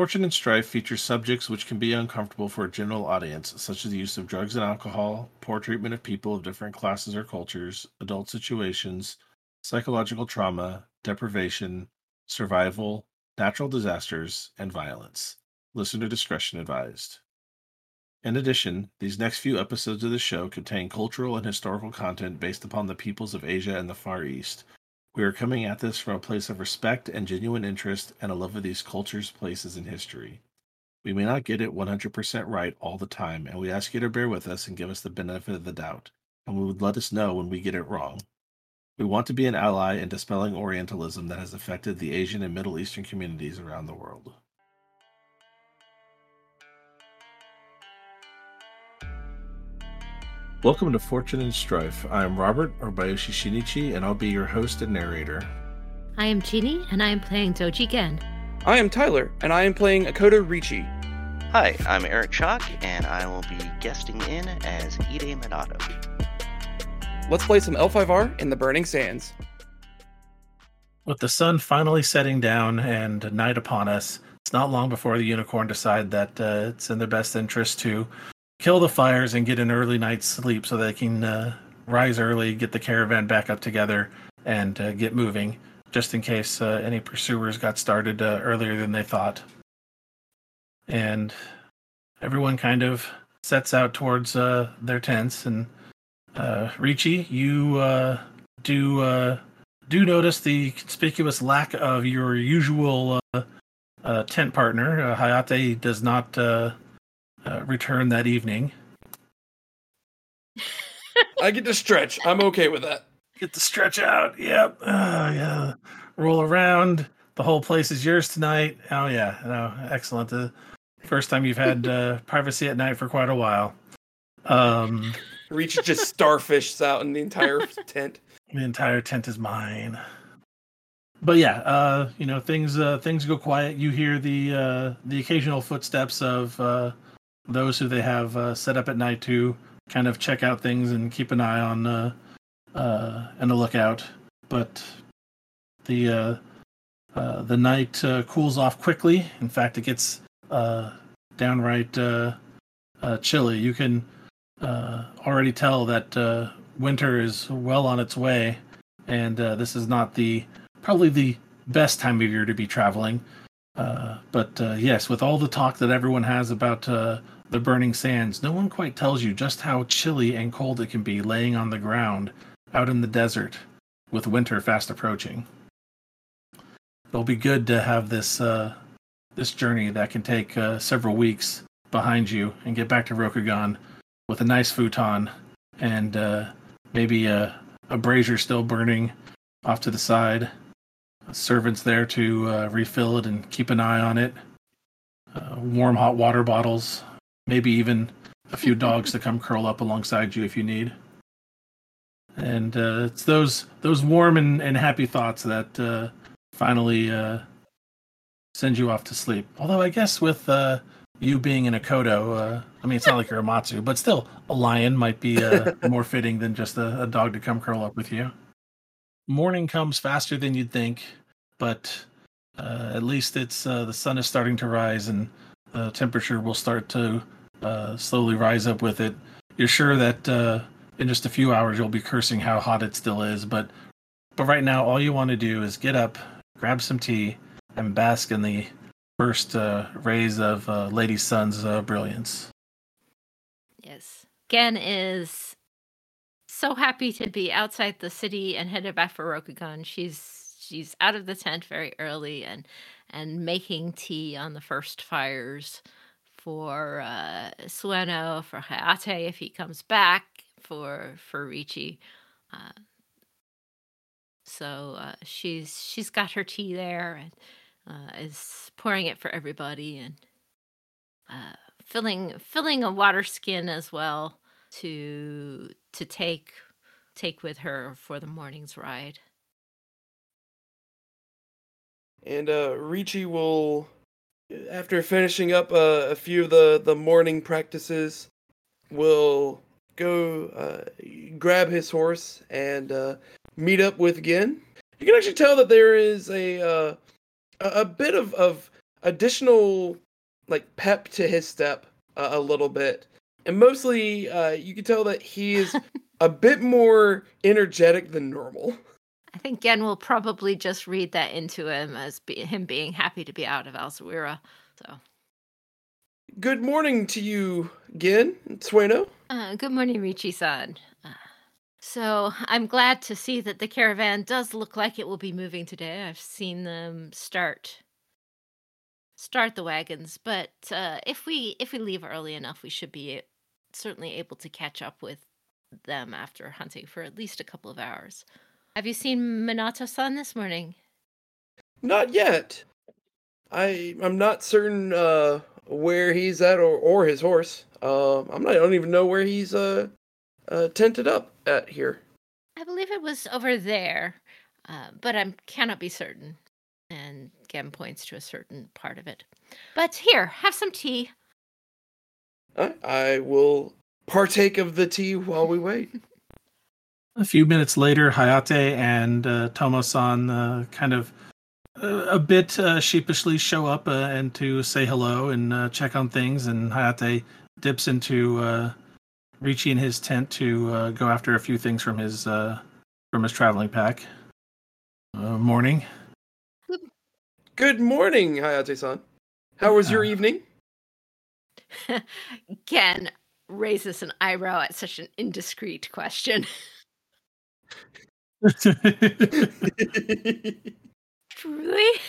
Fortune and Strife features subjects which can be uncomfortable for a general audience, such as the use of drugs and alcohol, poor treatment of people of different classes or cultures, adult situations, psychological trauma, deprivation, survival, natural disasters, and violence. Listener discretion advised. In addition, these next few episodes of the show contain cultural and historical content based upon the peoples of Asia and the Far East. We are coming at this from a place of respect and genuine interest and a love of these cultures, places, and history. We may not get it 100% right all the time, and we ask you to bear with us and give us the benefit of the doubt, and we would let us know when we get it wrong. We want to be an ally in dispelling Orientalism that has affected the Asian and Middle Eastern communities around the world. Welcome to Fortune and Strife. I am Robert Orbayashi Shinichi, and I'll be your host and narrator. I am Jeannie, and I am playing Doji Gen. I am Tyler, and I am playing Akodo Riichi. Hi, I'm Eric Chalk, and I will be guesting in as Ide Minato. Let's play some L5R in the Burning Sands. With the sun finally setting down and night upon us, it's not long before the unicorn decide that uh, it's in their best interest to kill the fires and get an early night's sleep so they can uh, rise early, get the caravan back up together, and uh, get moving, just in case uh, any pursuers got started uh, earlier than they thought. And everyone kind of sets out towards uh, their tents. And uh, Riichi, you uh, do do notice the conspicuous lack of your usual tent partner. Hayate does not uh, return that evening. I get to stretch. I'm okay with that. Get to stretch out. Yep. Oh, yeah. Roll around. The whole place is yours tonight. Oh yeah. No, excellent. The first time you've had uh, privacy at night for quite a while. Um, Riichi just starfishes out in the entire tent. The entire tent is mine. But yeah, uh, you know things. Uh, things go quiet. You hear the uh, the occasional footsteps of uh, those who they have uh, set up at night to kind of check out things and keep an eye on uh, uh, and a lookout. But the uh, uh, the night uh, cools off quickly. In fact, it gets downright chilly. You can already tell that winter is well on its way, and this is not the probably the best time of year to be traveling. Uh, but uh, yes, with all the talk that everyone has about uh, the burning sands, no one quite tells you just how chilly and cold it can be laying on the ground out in the desert with winter fast approaching. It'll be good to have this uh, this journey that can take uh, several weeks behind you and get back to Rokugan with a nice futon and uh, maybe a, a brazier still burning off to the side servants there to uh, refill it and keep an eye on it. Uh, warm hot water bottles, maybe even a few dogs to come curl up alongside you if you need. And uh, it's those those warm and, and happy thoughts that uh, finally uh, send you off to sleep. Although I guess with uh, you being an Akodo, uh, I mean it's not like you're a Matsu, but still a lion might be uh, more fitting than just a, a dog to come curl up with you. Morning comes faster than you'd think but uh, at least it's uh, the sun is starting to rise and the temperature will start to uh, slowly rise up with it. You're sure that uh, in just a few hours you'll be cursing how hot it still is, but but right now all you want to do is get up, grab some tea, and bask in the first uh, rays of uh, Lady Sun's brilliance. Yes, Gen is so happy to be outside the city and headed back for Rokugan. She's she's out of the tent very early and and making tea on the first fires for uh, Sueno, for Hayate if he comes back, for for Riichi. Uh, so uh, she's she's got her tea there and uh, is pouring it for everybody and uh, filling filling a water skin as well to to take take with her for the morning's ride. And uh, Riichi will, after finishing up uh, a few of the, the morning practices, we'll go uh, grab his horse and uh, meet up with Gen. You can actually tell that there is a uh, a bit of, of additional like pep to his step uh, a little bit, and mostly uh, you can tell that he is a bit more energetic than normal. I think Gen will probably just read that into him as be- him being happy to be out of Alzawira. So, Good morning to you, Gen Sueno. uh, good morning, Riichi-san. Uh, so I'm glad to see that the caravan does look like it will be moving today. I've seen them start start the wagons, but uh, if we if we leave early enough, we should be certainly able to catch up with them after hunting for at least a couple of hours. Have you seen Minato-san this morning? Not yet. I I'm not certain uh, where he's at or, or his horse. Uh, I'm not. I don't even know where he's uh, uh, tented up at here. I believe it was over there, uh, but I cannot be certain. And Gen points to a certain part of it. But here, have some tea. I, I will partake of the tea while we wait. A few minutes later, Hayate and uh, Tomo-san uh, kind of uh, a bit uh, sheepishly show up uh, and to say hello and uh, check on things. And Hayate dips into uh, Ricci in his tent to uh, go after a few things from his uh, from his traveling pack. Uh, morning. Good morning, Hayate-san. How was your Uh, evening? Gen raises an eyebrow at such an indiscreet question. Truly?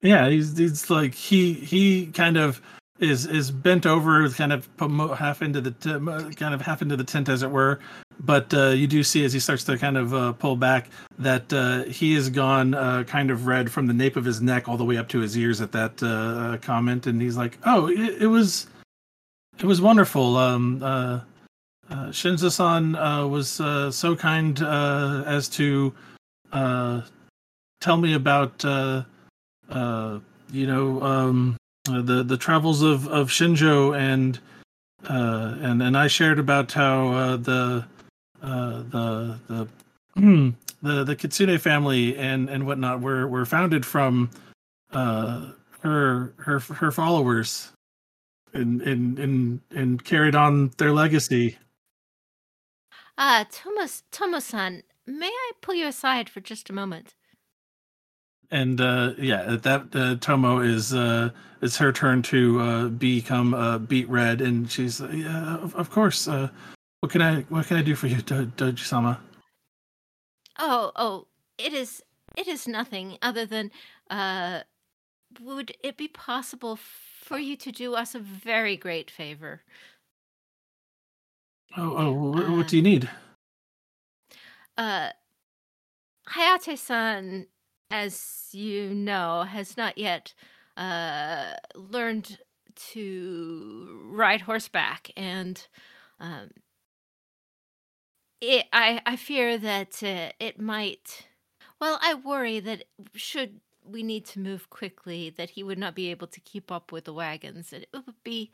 Yeah, he's he's like he he kind of is is bent over, kind of half into the t- kind of half into the tent, as it were. But uh, you do see as he starts to kind of uh, pull back that uh, he has gone uh, kind of red from the nape of his neck all the way up to his ears at that uh, comment, and he's like, "Oh, it, it was it was wonderful." Um, uh, Shinzo-san uh, was uh, so kind uh, as to uh, tell me about. Uh, you know, um, the the travels of of Shinjo and and and I shared about how the uh, the the the the Kitsune family and and whatnot were were founded from her her her followers and and and and carried on their legacy. Ah, Tomas Tomo-san, may I pull you aside for just a moment? and uh yeah that uh, tomo is uh it's her turn to uh become uh beet red and she's uh, yeah of, of course uh what can i what can i do for you Do- doji-sama Oh, oh, it is it is nothing other than uh would it be possible for you to do us a very great favor? Oh oh Uh, what do you need Uh Hayate-san, as you know, has not yet uh learned to ride horseback and um it I I fear that uh, it might well, I worry that should we need to move quickly that he would not be able to keep up with the wagons. And it would be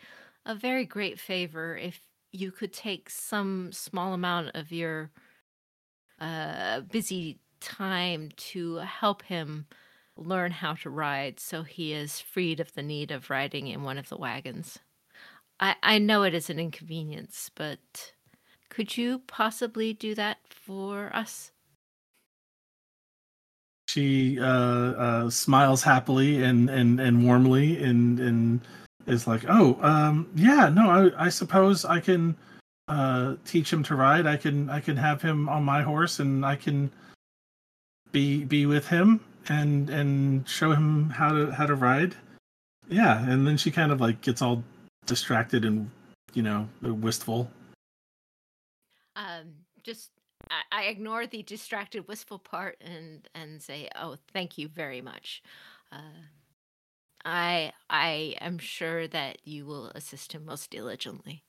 a very great favor if you could take some small amount of your uh, busy time to help him learn how to ride so he is freed of the need of riding in one of the wagons. I, I know it is an inconvenience, but could you possibly do that for us? she uh uh smiles happily and and and warmly and and is like oh um yeah no i i suppose i can uh teach him to ride. I can i can have him on my horse and i can be be with him and and show him how to how to ride. Yeah and then she kind of like gets all distracted and you know wistful. Um just I, I ignore the distracted wistful part and and say oh thank you very much. Uh i i am sure that you will assist him most diligently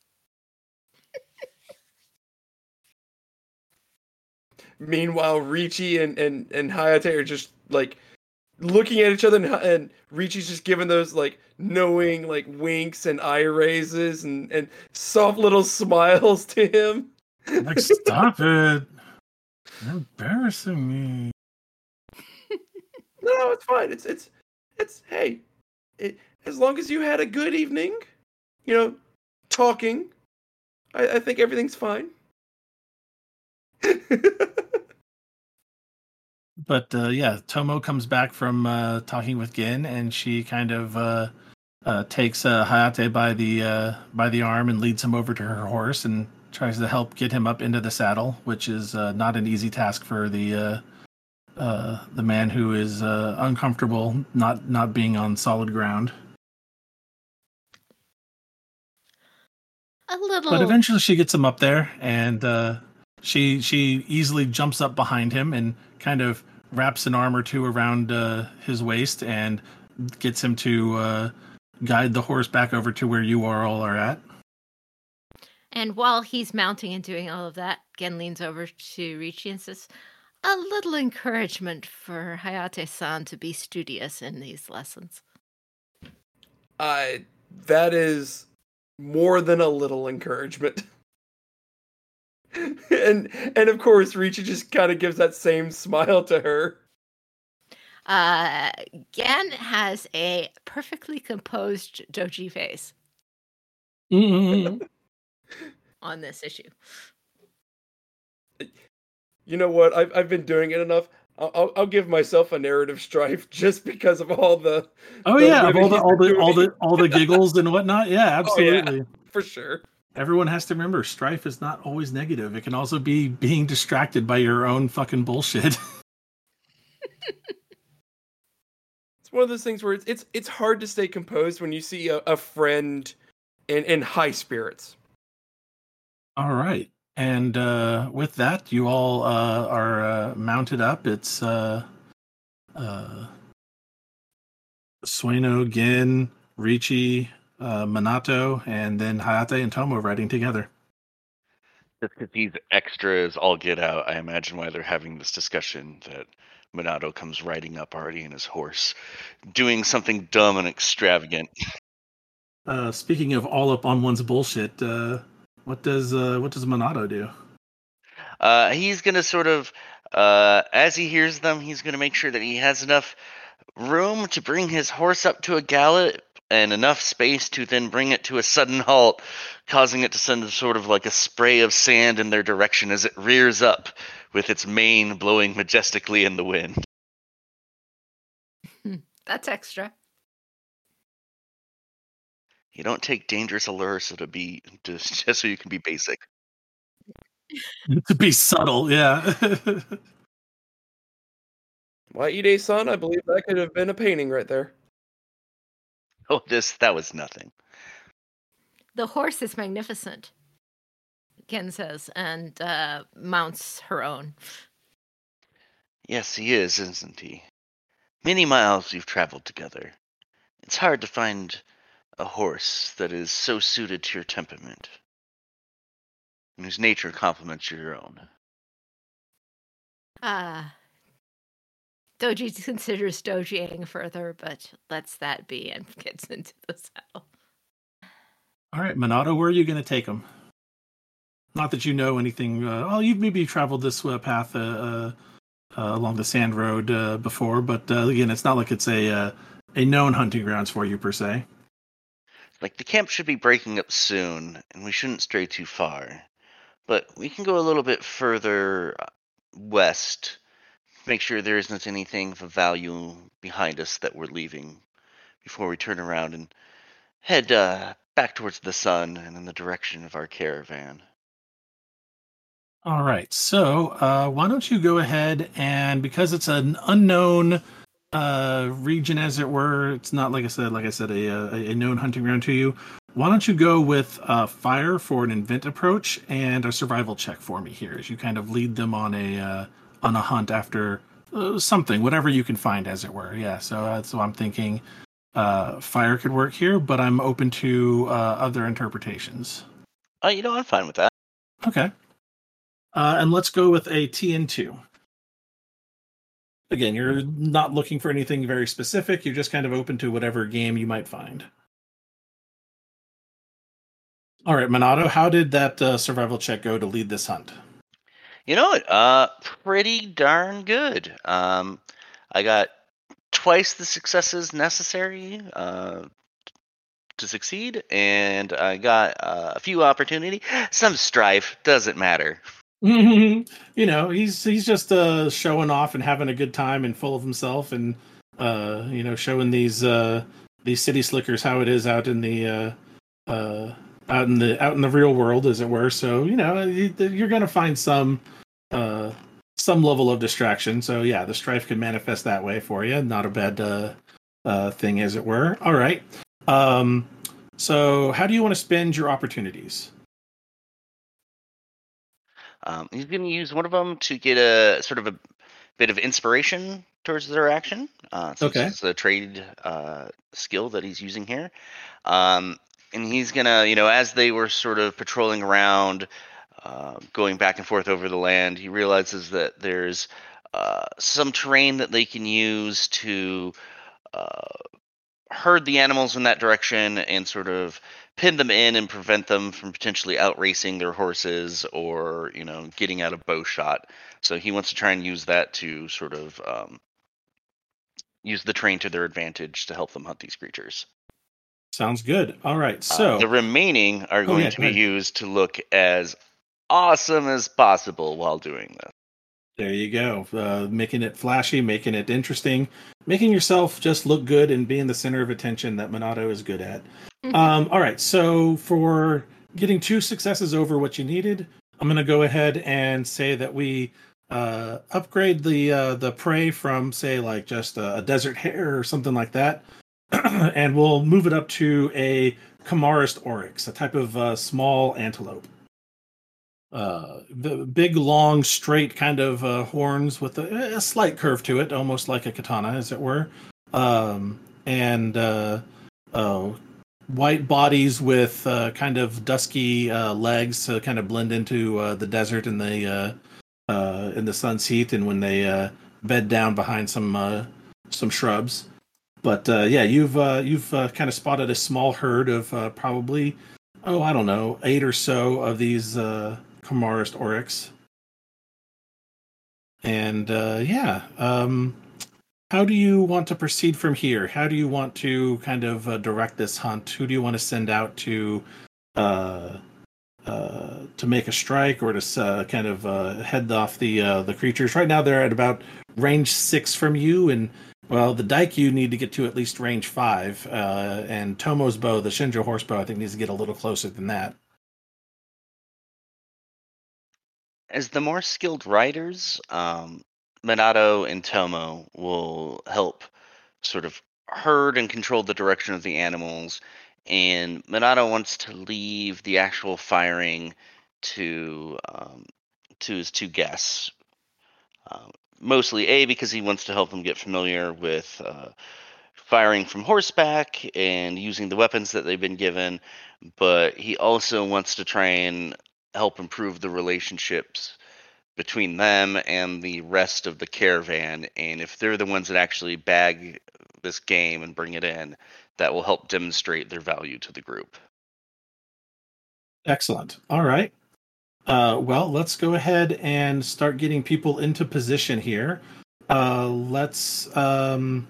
Meanwhile, Riichi and, and, and Hayate are just like looking at each other, and, and Riichi's just giving those like knowing like winks and eye raises and, and soft little smiles to him. like stop it you're embarrassing me No, no, it's fine. It's it's it's hey, it, as long as you had a good evening, you know, talking, I, I think everything's fine. But uh, yeah, Tomo comes back from uh, talking with Gen, and she kind of uh, uh, takes Hayate by the uh, by the arm and leads him over to her horse and tries to help get him up into the saddle, which is uh, not an easy task for the uh, the man who is uh, uncomfortable not not being on solid ground. A little. But eventually, she gets him up there, and uh, she she easily jumps up behind him and kind of wraps an arm or two around uh, his waist and gets him to uh, guide the horse back over to where you are all are at. And while he's mounting and doing all of that, Gen leans over to Riichi and says, A little encouragement for Hayate san to be studious in these lessons. I that is more than a little encouragement. and and of course Riichi just kind of gives that same smile to her. Uh, Gen has a perfectly composed doji face Mm-mm. on this issue. You know what? I've I've been doing it enough. I'll I'll, give myself a narrative strife just because of all the Oh The yeah, of all the all the all the all the giggles and whatnot. Yeah, Oh, yeah. absolutely. for sure. Everyone has to remember strife is not always negative. It can also be being distracted by your own fucking bullshit. It's one of those things where it's it's, it's hard to stay composed when you see a, a friend in, in high spirits. all right. And uh, with that, you all uh, are uh, mounted up. It's uh, uh, Sueno, Gen, Riichi, uh, Minato, and then Hayate and Tomo riding together. Just because he's extra as all get out, I imagine why they're having this discussion that Minato comes riding up already in his horse, doing something dumb and extravagant. Uh, speaking of all up on one's bullshit, uh, what does uh, what does Minato do? Uh, he's gonna sort of, uh, as he hears them, he's gonna make sure that he has enough room to bring his horse up to a gallop and enough space to then bring it to a sudden halt, causing it to send sort of like a spray of sand in their direction as it rears up with its mane blowing majestically in the wind. That's extra. You don't take dangerous allures to be just, just so you can be basic. to be subtle, yeah. Why Ide san, I believe that could have been a painting right there. Oh, this that was nothing. The horse is magnificent, Gen says, and uh, mounts her own. Yes, he is, isn't he? Many miles we've traveled together. It's hard to find a horse that is so suited to your temperament, and whose nature complements your own. Uh, Doji considers dojiing further, but lets that be and gets into the saddle. all right, Minato, where are you going to take him? Not that you know anything. Uh, well, you've maybe traveled this uh, path uh, uh, uh, along the sand road uh, before, but uh, again, it's not like it's a uh, a known hunting grounds for you per se. Like the camp should be breaking up soon, and we shouldn't stray too far. But we can go a little bit further uh, west. Make sure there isn't anything of value behind us that we're leaving before we turn around and head uh, back towards the sun and in the direction of our caravan. All right. So, uh, why don't you go ahead and because it's an unknown uh, region, as it were, it's not like I said, like I said, a, a, a known hunting ground to you. Why don't you go with uh, fire for an invent approach and a survival check for me here, as you kind of lead them on a uh, on a hunt after uh, something, whatever you can find, as it were. Yeah. So that's what I'm thinking. Uh, fire could work here, but I'm open to uh, other interpretations. Oh, you know, I'm fine with that. Okay. Uh, and let's go with a TN2. Again, you're not looking for anything very specific. You're just kind of open to whatever game you might find. All right, Minato, how did that uh, survival check go to lead this hunt? You know what? Uh, pretty darn good. Um, I got twice the successes necessary uh, to succeed, and I got uh, a few opportunity. Some strife doesn't matter. you know, he's he's just uh, showing off and having a good time and full of himself, and uh, you know, showing these uh, these city slickers how it is out in the uh, uh, out in the out in the real world, as it were. So you know, you- you're gonna find some uh, some level of distraction. So yeah, the strife can manifest that way for you. Not a bad thing, as it were. All right. Um, so how do you want to spend your opportunities? Um, he's going to use one of them to get a sort of a bit of inspiration towards their action. Uh, since Okay. It's a trade uh, skill that he's using here. Um, and he's going to, you know, as they were sort of patrolling around, uh, going back and forth over the land, he realizes that there's uh, some terrain that they can use to uh, herd the animals in that direction and sort of pin them in and prevent them from potentially outracing their horses or you know getting out of bow shot so he wants to try and use that to sort of um, use the train to their advantage to help them hunt these creatures Sounds good. All right. Uh, So the remaining are Oh, going yeah, to be ahead. used to look as awesome as possible while doing this There you go. Uh, making it flashy, making it interesting, making yourself just look good and being the center of attention that Minato is good at. um, all right. So for getting two successes over what you needed, I'm going to go ahead and say that we uh, upgrade the uh, the prey from say like just a, a desert hare or something like that, and we'll move it up to a Camarist oryx, a type of uh, small antelope uh the big long straight kind of uh, horns with a, a slight curve to it almost like a katana as it were. Um and uh uh white bodies with uh, kind of dusky uh, legs to kind of blend into the desert in the uh, uh, in the sun's heat and when they uh, bed down behind some uh, some shrubs. But yeah you've you've kind of spotted a small herd of probably oh i don't know eight or so of these uh Camarist Oryx. And uh, yeah, um, how do you want to proceed from here? How do you want to kind of uh, direct this hunt? Who do you want to send out to uh, uh, to make a strike or to uh, kind of uh, head off the uh, the creatures? Right now, they're at about range six from you, and well, the Daikyu you need to get to at least range five, uh, and Tomo's bow, the Shinjo horse bow, I think needs to get a little closer than that. As the more skilled riders, um, Minato and Tomo will help sort of herd and control the direction of the animals. And Minato wants to leave the actual firing to um, to his two guests. Um, mostly A because he wants to help them get familiar with uh, firing from horseback and using the weapons that they've been given, but he also wants to try and help improve the relationships between them and the rest of the caravan. And if they're the ones that actually bag this game and bring it in, that will help demonstrate their value to the group. Excellent. All right. Uh, well, let's go ahead and start getting people into position here. Uh, let's. Um,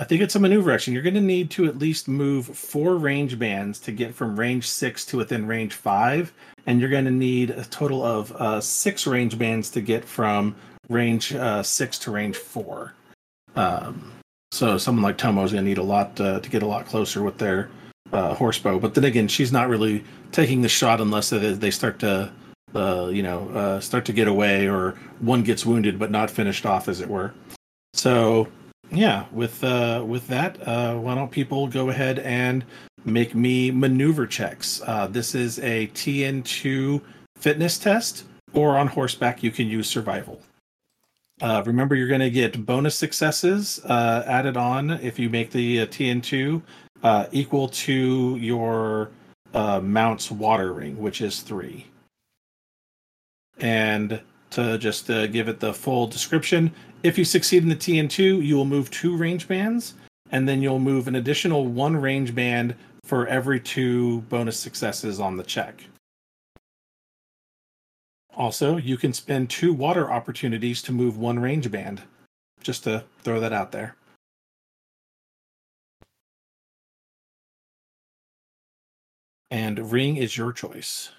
I think it's a maneuver action. You're going to need to at least move four range bands to get from range six to within range five, and you're going to need a total of uh, six range bands to get from range uh, six to range four. Um, so someone like Tomo is going to need a lot uh, to get a lot closer with their uh, horsebow. But then again, she's not really taking the shot unless they, they start to, uh, you know, uh, start to get away or one gets wounded but not finished off, as it were. So yeah, with uh, with that, uh, why don't people go ahead and make me maneuver checks? Uh, this is a TN2 fitness test, or on horseback you can use survival. Uh, remember, you're going to get bonus successes uh, added on if you make the uh, TN2 uh, equal to your uh, mount's water ring, which is three. And to just uh, give it the full description. If you succeed in the TN2, you will move two range bands, and then you'll move an additional one range band for every two bonus successes on the check. Also, you can spend two water opportunities to move one range band. Just to throw that out there. And ring is your choice.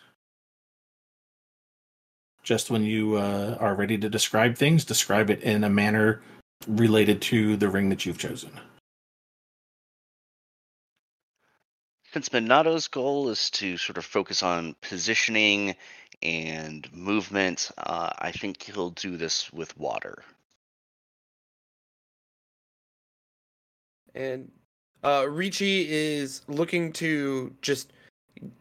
Just when you uh, are ready to describe things, describe it in a manner related to the ring that you've chosen. Since Minato's goal is to sort of focus on positioning and movement, uh, I think he'll do this with water. And uh, Riichi is looking to just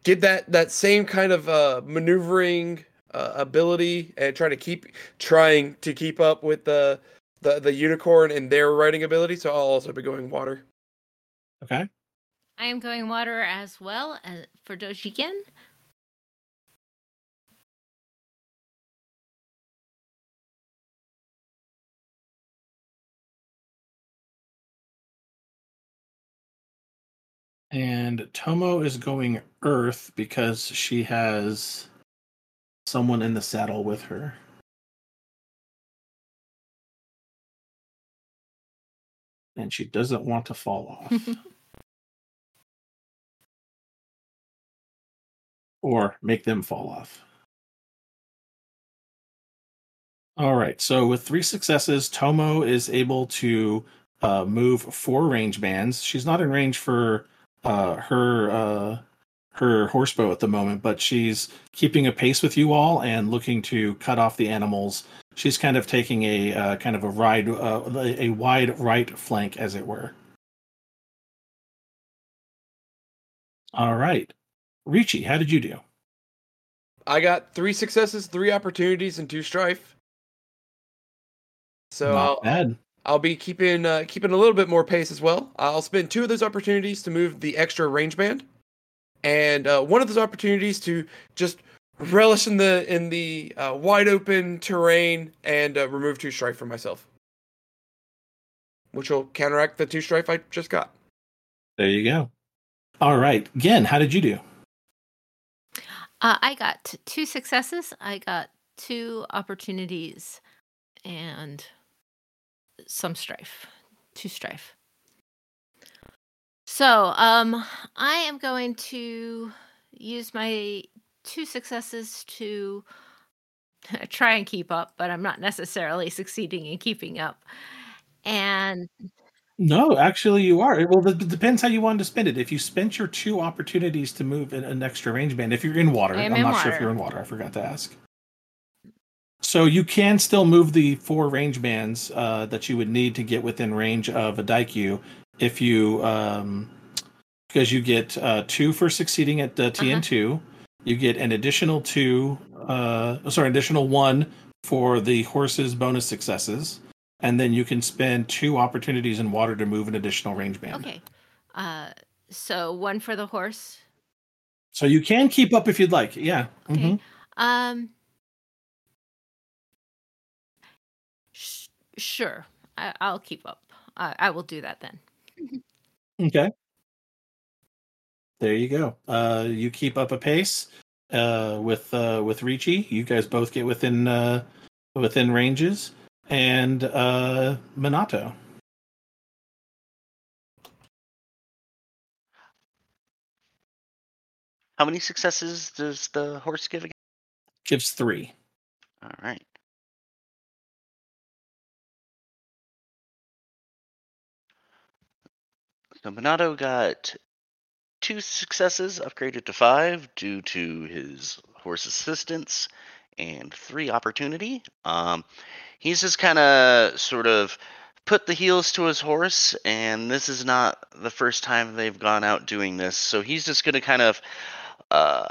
get that that same kind of uh, maneuvering uh, ability and trying to keep trying to keep up with the the the unicorn and their riding ability. So I'll also be going water. Okay. I am going water as well as for Dojigen. And Tomo is going Earth because she has someone in the saddle with her. And she doesn't want to fall off. or make them fall off. All right, so with three successes, Tomo is able to uh, move four range bands. She's not in range for uh, her uh, her horsebow at the moment, but she's keeping a pace with you all and looking to cut off the animals. She's kind of taking a uh, kind of a ride, uh, a wide right flank, as it were. All right, Riichi, how did you do? I got three successes, three opportunities, and two strife. So Not I'll, bad. I'll be keeping uh, keeping a little bit more pace as well. I'll spend two of those opportunities to move the extra range band, and uh, one of those opportunities to just relish in the in the uh, wide open terrain and uh, remove two strife for myself, which will counteract the two strife I just got. There you go. All right, Gen, how did you do? Uh, I got two successes. I got two opportunities and some strife. Two strife. So, um, I am going to use my two successes to try and keep up, but I'm not necessarily succeeding in keeping up. And No, actually, you are. Well, it depends how you want to spend it. If you spent your two opportunities to move an, an extra range band, if you're in water, I am in not sure if you're in water. I forgot to ask. So you can still move the four range bands uh, that you would need to get within range of a Daikyu if you, um, because you get uh, two for succeeding at the TN2. You get an additional two, uh, sorry, additional one for the horse's bonus successes. And then you can spend two opportunities in water to move an additional range band. okay. Uh, so one for the horse. So you can keep up if you'd like. Yeah. Okay. Mhm. Um. Sh- sure, I- I'll keep up. I-, I will do that then. Okay. There you go. Uh, you keep up a pace uh, with uh, with Riichi. You guys both get within uh, within ranges, and uh, Minato. How many successes does the horse give again? gives three. All right. So Minato got two successes upgraded to five due to his horse assistance and three opportunity. Um, he's just kind of sort of put the heels to his horse, and this is not the first time they've gone out doing this. So he's just going to kind of, uh,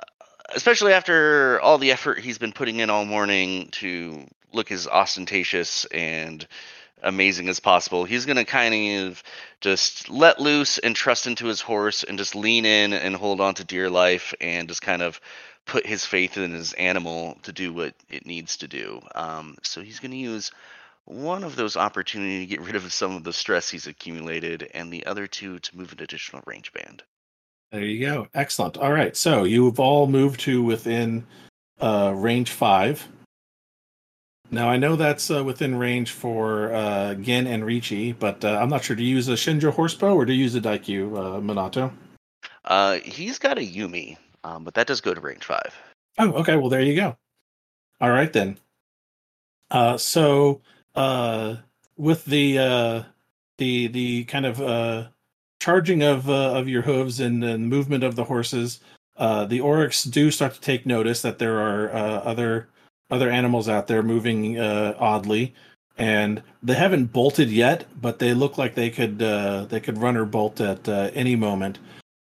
especially after all the effort he's been putting in all morning to look as ostentatious and amazing as possible. He's going to kind of just let loose and trust into his horse and just lean in and hold on to dear life and just kind of put his faith in his animal to do what it needs to do. Um, so he's going to use one of those opportunities to get rid of some of the stress he's accumulated and the other two to move an additional range band. There you go. Excellent. All right. So you've all moved to within uh, range five. Now I know that's uh, within range for uh, Gen and Riichi, but uh, I'm not sure. Do you use a Shinjo horsebow or do you use a Daikyu, uh, Minato? Uh, he's got a Yumi. Um, but that does go to range five. Oh, okay. Well, there you go. All right then. Uh, so uh, with the uh, the the kind of uh, charging of uh, of your hooves and the movement of the horses, uh, the oryx do start to take notice that there are uh, other other animals out there moving uh, oddly, and they haven't bolted yet, but they look like they could uh, they could run or bolt at uh, any moment.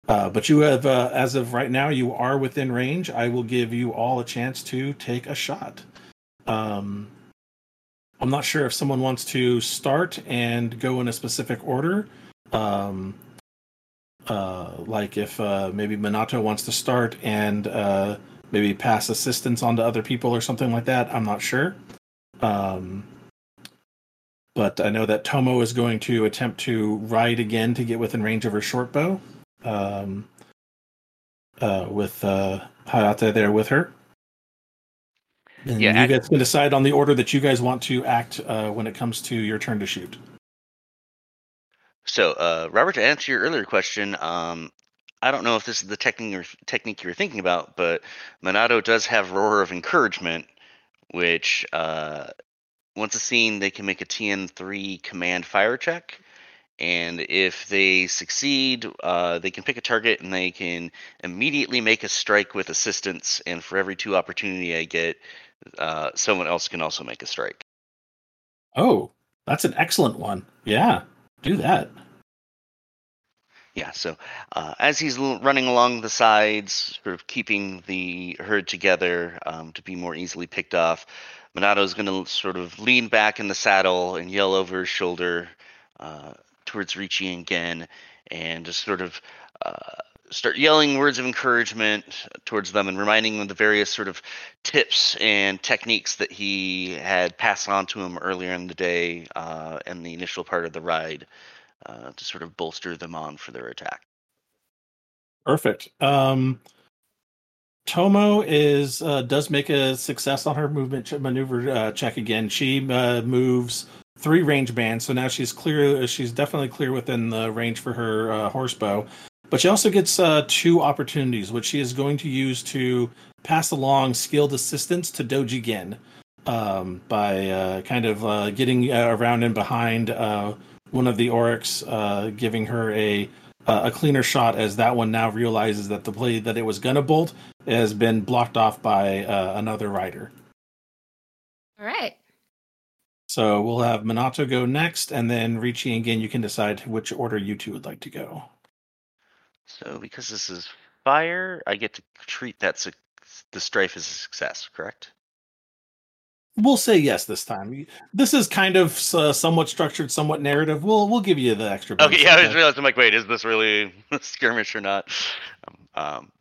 Uh, but you have, uh, as of right now, you are within range. I will give you all a chance to take a shot. Um, I'm not sure if someone wants to start and go in a specific order. Um, uh, like if maybe Minato wants to start and maybe pass assistance on to other people or something like that. I'm not sure. Um, but I know that Tomo is going to attempt to ride again to get within range of her short bow. Um, uh, with uh, Hayate there with her. And Yeah, you guys can decide on the order that you guys want to act uh, when it comes to your turn to shoot. So, uh, Robert, to answer your earlier question, um, I don't know if this is the technique technique you were thinking about, but Minato does have Roar of Encouragement, which uh, once a scene, they can make a TN3 command fire check. And if they succeed, uh, they can pick a target and they can immediately make a strike with assistance. And for every two opportunity I get, uh, someone else can also make a strike. Oh, that's an excellent one. Yeah, do that. Yeah, so uh, as he's running along the sides, sort of keeping the herd together um, to be more easily picked off, Minato's going to sort of lean back in the saddle and yell over his shoulder uh, towards Riichi and Gen and just sort of uh, start yelling words of encouragement towards them and reminding them of the various sort of tips and techniques that he had passed on to him earlier in the day uh, and the initial part of the ride uh, to sort of bolster them on for their attack. Perfect. Um, Tomo is uh, does make a success on her movement ch- maneuver uh, check again. She uh, moves three range bands, so now she's clear. She's definitely clear within the range for her uh, horse bow. But she also gets uh, two opportunities, which she is going to use to pass along skilled assistance to Doji Gen um, by kind of getting around and behind one of the Oryx, uh, giving her a uh, a cleaner shot as that one now realizes that the play that it was gonna bolt has been blocked off by uh, another rider. All right. So we'll have Minato go next, and then Riichi and Gen, you can decide which order you two would like to go. So because this is fire, I get to treat that suc the strife as a success, correct? We'll say yes this time. This is kind of uh, somewhat structured, somewhat narrative. We'll we'll give you the extra. Okay, yeah, I just realized I'm like, wait, is this really a skirmish or not? Um, um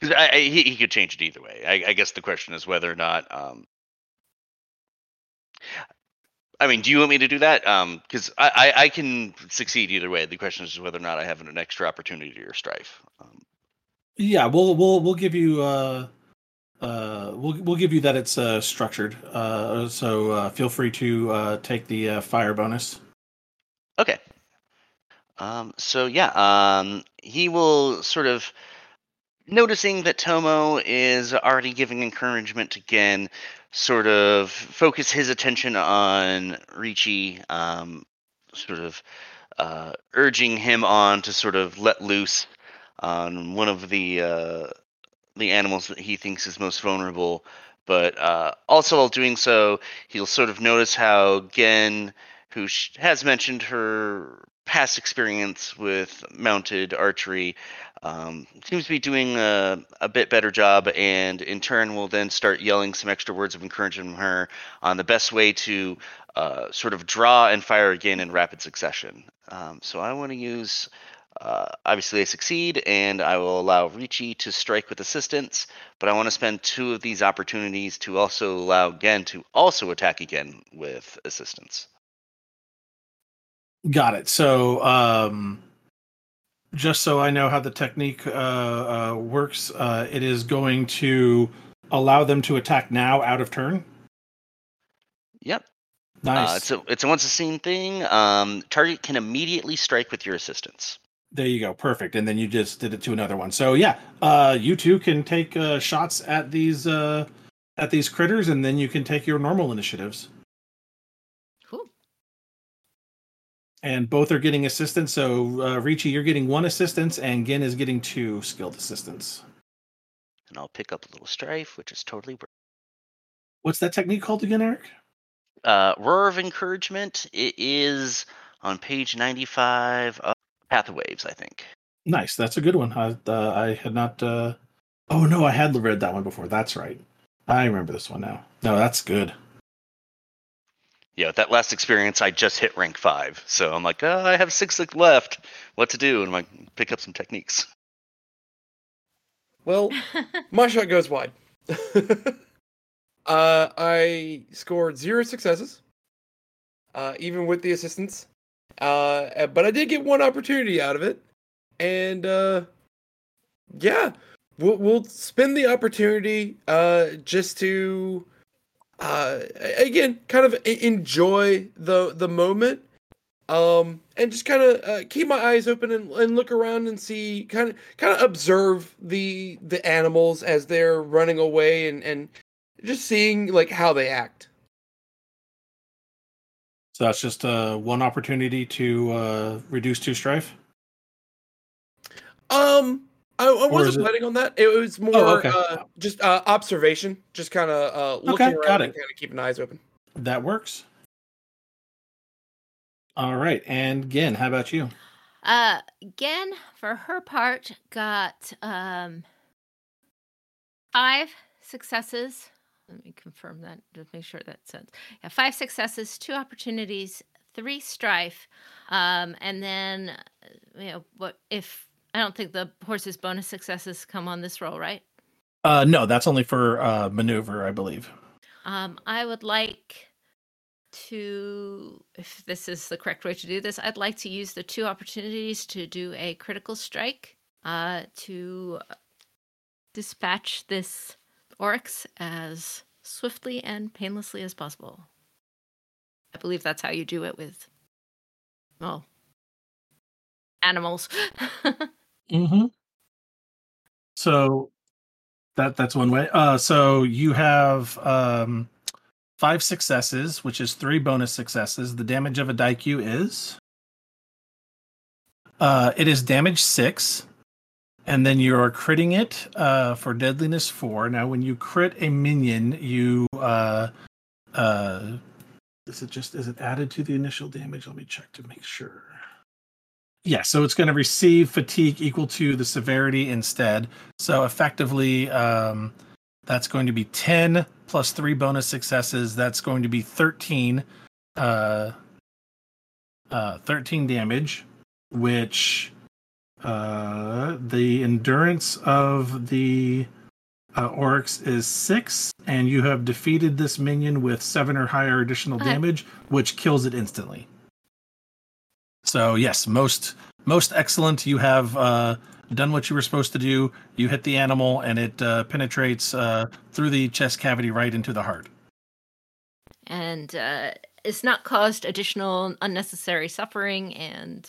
'cause I, I, he, he could change it either way. I, I guess the question is whether or not. Um, I mean, do you want me to do that? Because I, I, I can succeed either way. The question is whether or not I have an extra opportunity or strife. Um, Yeah, we'll we'll we'll give you uh uh we'll we'll give you that it's uh structured. Uh so uh feel free to uh take the uh, fire bonus. Okay. Um, so yeah, um, he will sort of noticing that Tomo is already giving encouragement to sort of focus his attention on Riichi, um, sort of uh, urging him on to sort of let loose on one of the uh, the animals that he thinks is most vulnerable. But uh, also, while doing so, he'll sort of notice how Gen, who has mentioned her past experience with mounted archery, um, seems to be doing a, a bit better job, and in turn will then start yelling some extra words of encouragement from her on the best way to uh, sort of draw and fire again in rapid succession. Um, so I want to use. Uh, obviously, I succeed, and I will allow Riichi to strike with assistance. But I want to spend two of these opportunities to also allow Gen to also attack again with assistance. Got it. So um just so I know how the technique uh, uh works, uh it is going to allow them to attack now out of turn. Yep. Nice. Uh, it's a it's a once a scene thing. Um, target can immediately strike with your assistance. There you go. Perfect. And then you just did it to another one. So yeah, uh, you two can take uh, shots at these uh, at these critters, and then you can take your normal initiatives. Cool. And both are getting assistance. So uh, Riichi, you're getting one assistance, and Gen is getting two skilled assistance. And I'll pick up a little strife, which is totally. br- What's that technique called again, Eric? Uh, Roar of Encouragement. It is on page 95 of Path of Waves, I think. Nice. That's a good one. I uh, I had not. Uh... Oh no, I had read that one before. That's right. I remember this one now. No, that's good. Yeah, with that last experience, I just hit rank five, so I'm like, oh, I have six left. What to do? And I'm like, pick up some techniques. Well, my shot goes wide. uh, I scored zero successes, uh, even with the assistance. Uh, but I did get one opportunity out of it, and uh, yeah, we'll we'll spend the opportunity uh, just to uh, again kind of enjoy the the moment. Um, and just kind of uh, keep my eyes open and, and look around and see, kind of, kind of observe the the animals as they're running away and and just seeing like how they act. So that's just uh, one opportunity to uh, reduce two strife. Um, I, I wasn't it- planning on that. It was more okay. uh, just uh, observation, just kind of uh, looking Okay, around and kind of keeping eyes open. That works. All right, and Gen, how about you? Uh, again, for her part, got um five successes. Let me confirm that to make sure that sense. Yeah, five successes, two opportunities, three strife, um, and then uh, you know what if I don't think the horse's bonus successes come on this roll, right? Uh, no, that's only for uh, maneuver, I believe. Um, I would like to, if this is the correct way to do this, I'd like to use the two opportunities to do a critical strike uh, to dispatch this oryx as swiftly and painlessly as possible. I believe that's how you do it with, well, animals. Mm-hmm. So that that's one way. Uh, so you have um, five successes, which is three bonus successes. The damage of a Daikyu is uh, it is damage six, and then you are critting it uh, for deadliness four. Now, when you crit a minion, you uh, uh, is it just is it added to the initial damage? Let me check to make sure. Yeah, so it's going to receive fatigue equal to the severity instead. So effectively, um, that's going to be 10 plus three bonus successes. That's going to be 13, uh, uh, 13 damage, which uh, the endurance of the uh, Oryx is six, and you have defeated this minion with seven or higher additional Okay. damage, which kills it instantly. So yes, most most excellent. You have uh, done what you were supposed to do. You hit the animal, and it uh, penetrates uh, through the chest cavity right into the heart. and uh, it's not caused additional unnecessary suffering and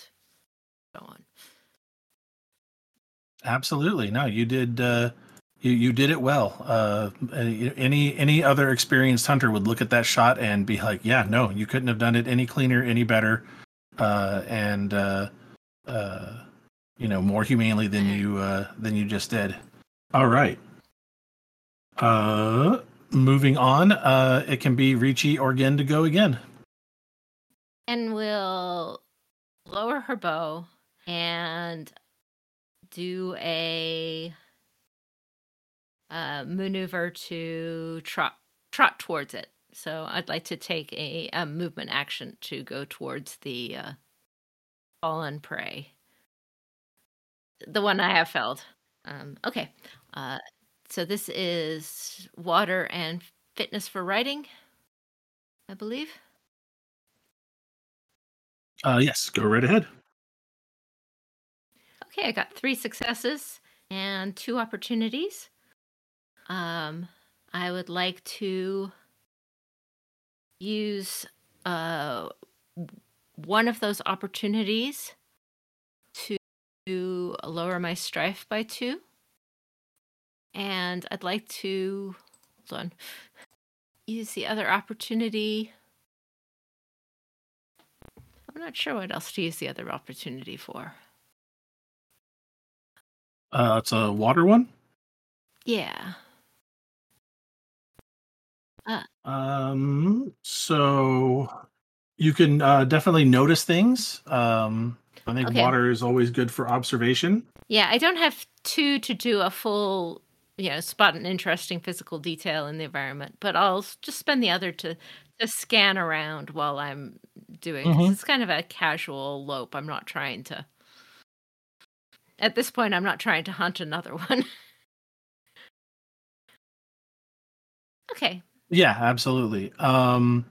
so on. Absolutely, no, you did. Uh, you you did it well. Uh, any any other experienced hunter would look at that shot and be like, "Yeah, no, you couldn't have done it any cleaner, any better, uh, and uh, uh, you know more humanely than you uh, than you just did." All right. Uh, moving on. Uh, it can be Riichi or Gen to go again. and we'll lower her bow and do a uh, maneuver to trot trot towards it. So I'd like to take a, a movement action to go towards the uh, fallen prey, the one I have felled. Um, okay, uh, so this is water and fitness for writing, I believe. Uh, yes, go right ahead. Okay, I got three successes and two opportunities. Um, I would like to use uh one of those opportunities to to lower my strife by two. And I'd like to hold on. Use the other opportunity. I'm not sure what else to use the other opportunity for. Uh, it's a water one. Yeah. Um, so you can uh, definitely notice things. Um, I think Okay. water is always good for observation. Yeah, I don't have two to do a full, you know, spot an interesting physical detail in the environment, but I'll just spend the other to to scan around while I'm doing. Mhm. It's kind of a casual lope. I'm not trying to. At this point, I'm not trying to hunt another one. okay. Yeah, absolutely. Um,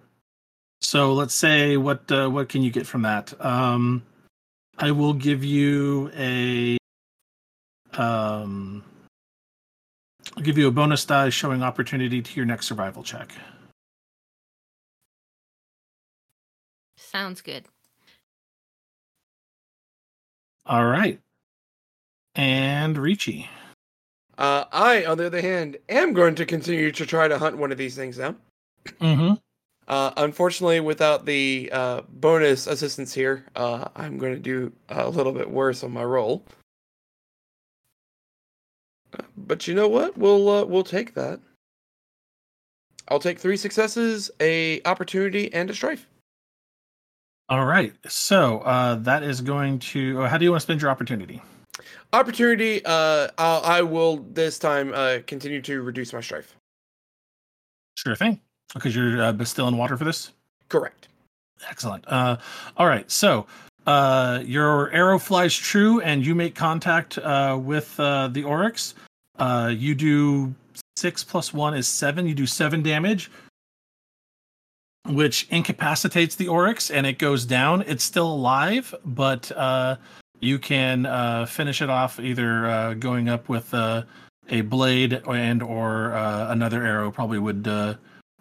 so let's say what uh, what can you get from that? Um, I will give you a um, I'll give you a bonus die showing opportunity to your next survival check. Sounds good. All right, and Riichi. Uh, I, on the other hand, am going to continue to try to hunt one of these things down. Mm-hmm. Uh, unfortunately, without the uh, bonus assistance here, uh, I'm going to do a little bit worse on my roll. But you know what? We'll uh, we'll take that. I'll take three successes, a opportunity, and a strife. All right, so uh, that is going to. How do you want to spend your opportunity? Opportunity. Uh, I'll, I will this time uh, continue to reduce my strife. Sure thing, because you're uh, still in water for this. Correct. Excellent. Uh, all right. So uh, your arrow flies true, and you make contact uh, with uh, the oryx. Uh, you do six plus one is seven. You do seven damage, which incapacitates the oryx, and it goes down. It's still alive, but uh, you can uh, finish it off either uh, going up with uh, a blade and or uh, another arrow. Probably would. Uh,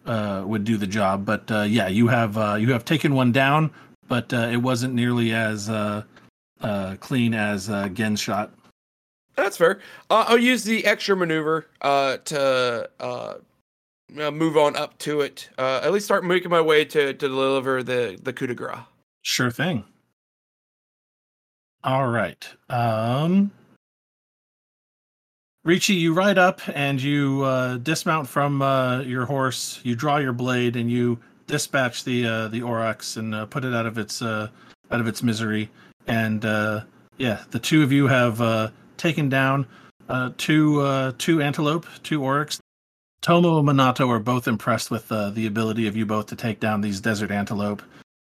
uh, would do the job. But uh, yeah, you have uh, you have taken one down, but uh, it wasn't nearly as uh, uh, clean as uh, Gen's shot. That's fair. Uh, I'll use the extra maneuver uh, to move on up to it. Uh, at least start making my way to, to deliver the, the coup de grace. Sure thing. All right. Um, Riichi, you ride up and you uh, dismount from uh, your horse. You draw your blade and you dispatch the uh, the oryx and uh, put it out of its uh, out of its misery. And uh, yeah, the two of you have taken down two two antelope, two oryx. Tomo and Minato are both impressed with the ability of you both to take down these desert antelope,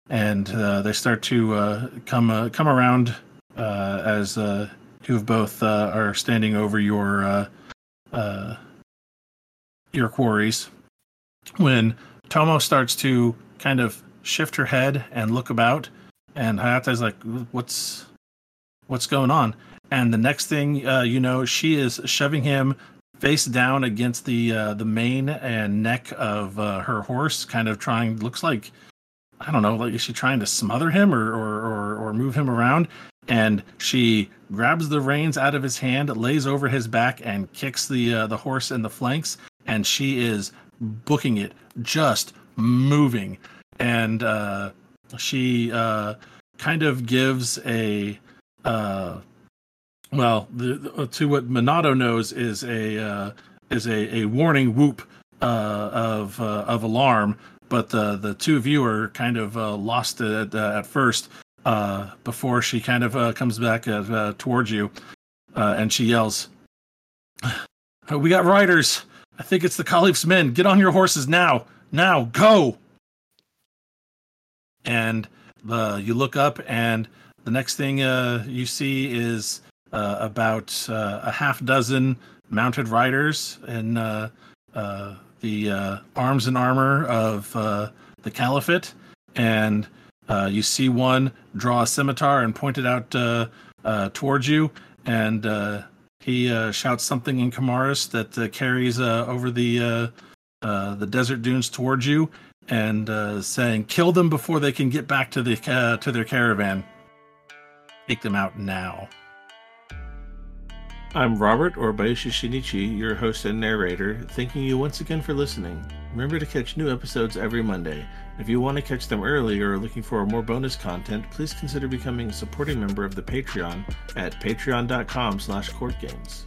and they start to come come around uh, as uh, you both uh, are standing over your uh, uh, your quarries. When Tomo starts to kind of shift her head and look about, and Hayata's like, "What's what's going on?" And the next thing uh, you know, she is shoving him face down against the the mane and neck of her horse, kind of trying. Looks like I don't know, like is she trying to smother him or or or, or move him around? And she grabs the reins out of his hand, lays over his back, and kicks the uh, the horse in the flanks. And she is booking it, just moving. And uh, she uh, kind of gives a uh, well, the, the- to what Minato knows is a uh, is a, a warning whoop uh, of uh, of alarm, but the the two of you are kind of uh, lost at uh, at first uh, before she kind of uh, comes back uh, uh, towards you, uh, and she yells, "Uh, "We got riders! I think it's the Caliph's men. Get on your horses now! Now, go!" And uh, you look up, and the next thing uh, you see is uh, about a half dozen mounted riders in uh, uh, the arms and armor of uh, the Caliphate, and uh, you see one draw a scimitar and point it out uh, uh, towards you, and uh, he uh, shouts something in Qamarist that carries over the the desert dunes towards you, and saying, "Kill them before they can get back to the to their caravan. Take them out now." I'm Robert or Bayushi Shinichi, your host and narrator, thanking you once again for listening. Remember to catch new episodes every Monday. If you want to catch them early or are looking for more bonus content, please consider becoming a supporting member of the Patreon at patreon.com slash courtgames.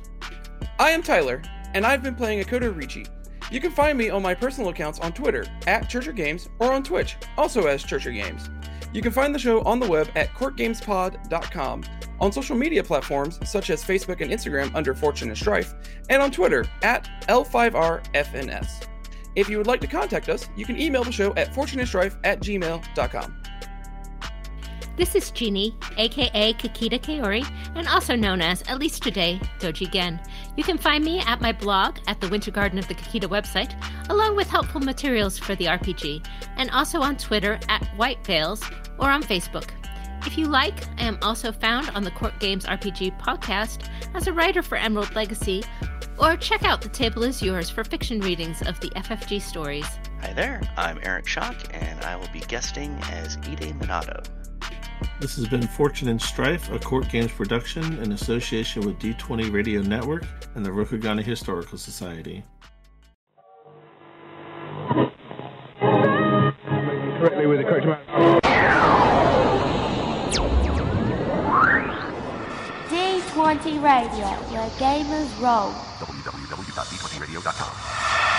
I am Tyler, and I've been playing Akodo Riichi. You can find me on my personal accounts on Twitter at Churcher Games or on Twitch, also as Churcher Games. You can find the show on the web at courtgamespod.com, on social media platforms such as Facebook and Instagram under Fortune and Strife, and on Twitter at L5RFNS. If you would like to contact us, you can email the show at fortuneandstrife at gmail.com. This is Jeannie, aka Kakita Kaori, and also known as, at least today, Doji Gen. You can find me at my blog at the Winter Garden of the Kakita website, along with helpful materials for the RPG, and also on Twitter at White Veils or on Facebook. If you like, I am also found on the Court Games RPG podcast as a writer for Emerald Legacy, or check out The Table Is Yours for fiction readings of the FFG stories. Hi there, I'm Eric Schock, and I will be guesting as Ide Minato. This has been Fortune and Strife, a Court Games production in association with D20 Radio Network and the Rokugana Historical Society. correctly with the correct amount. D20 Radio, where gamers roll. www.d20radio.com.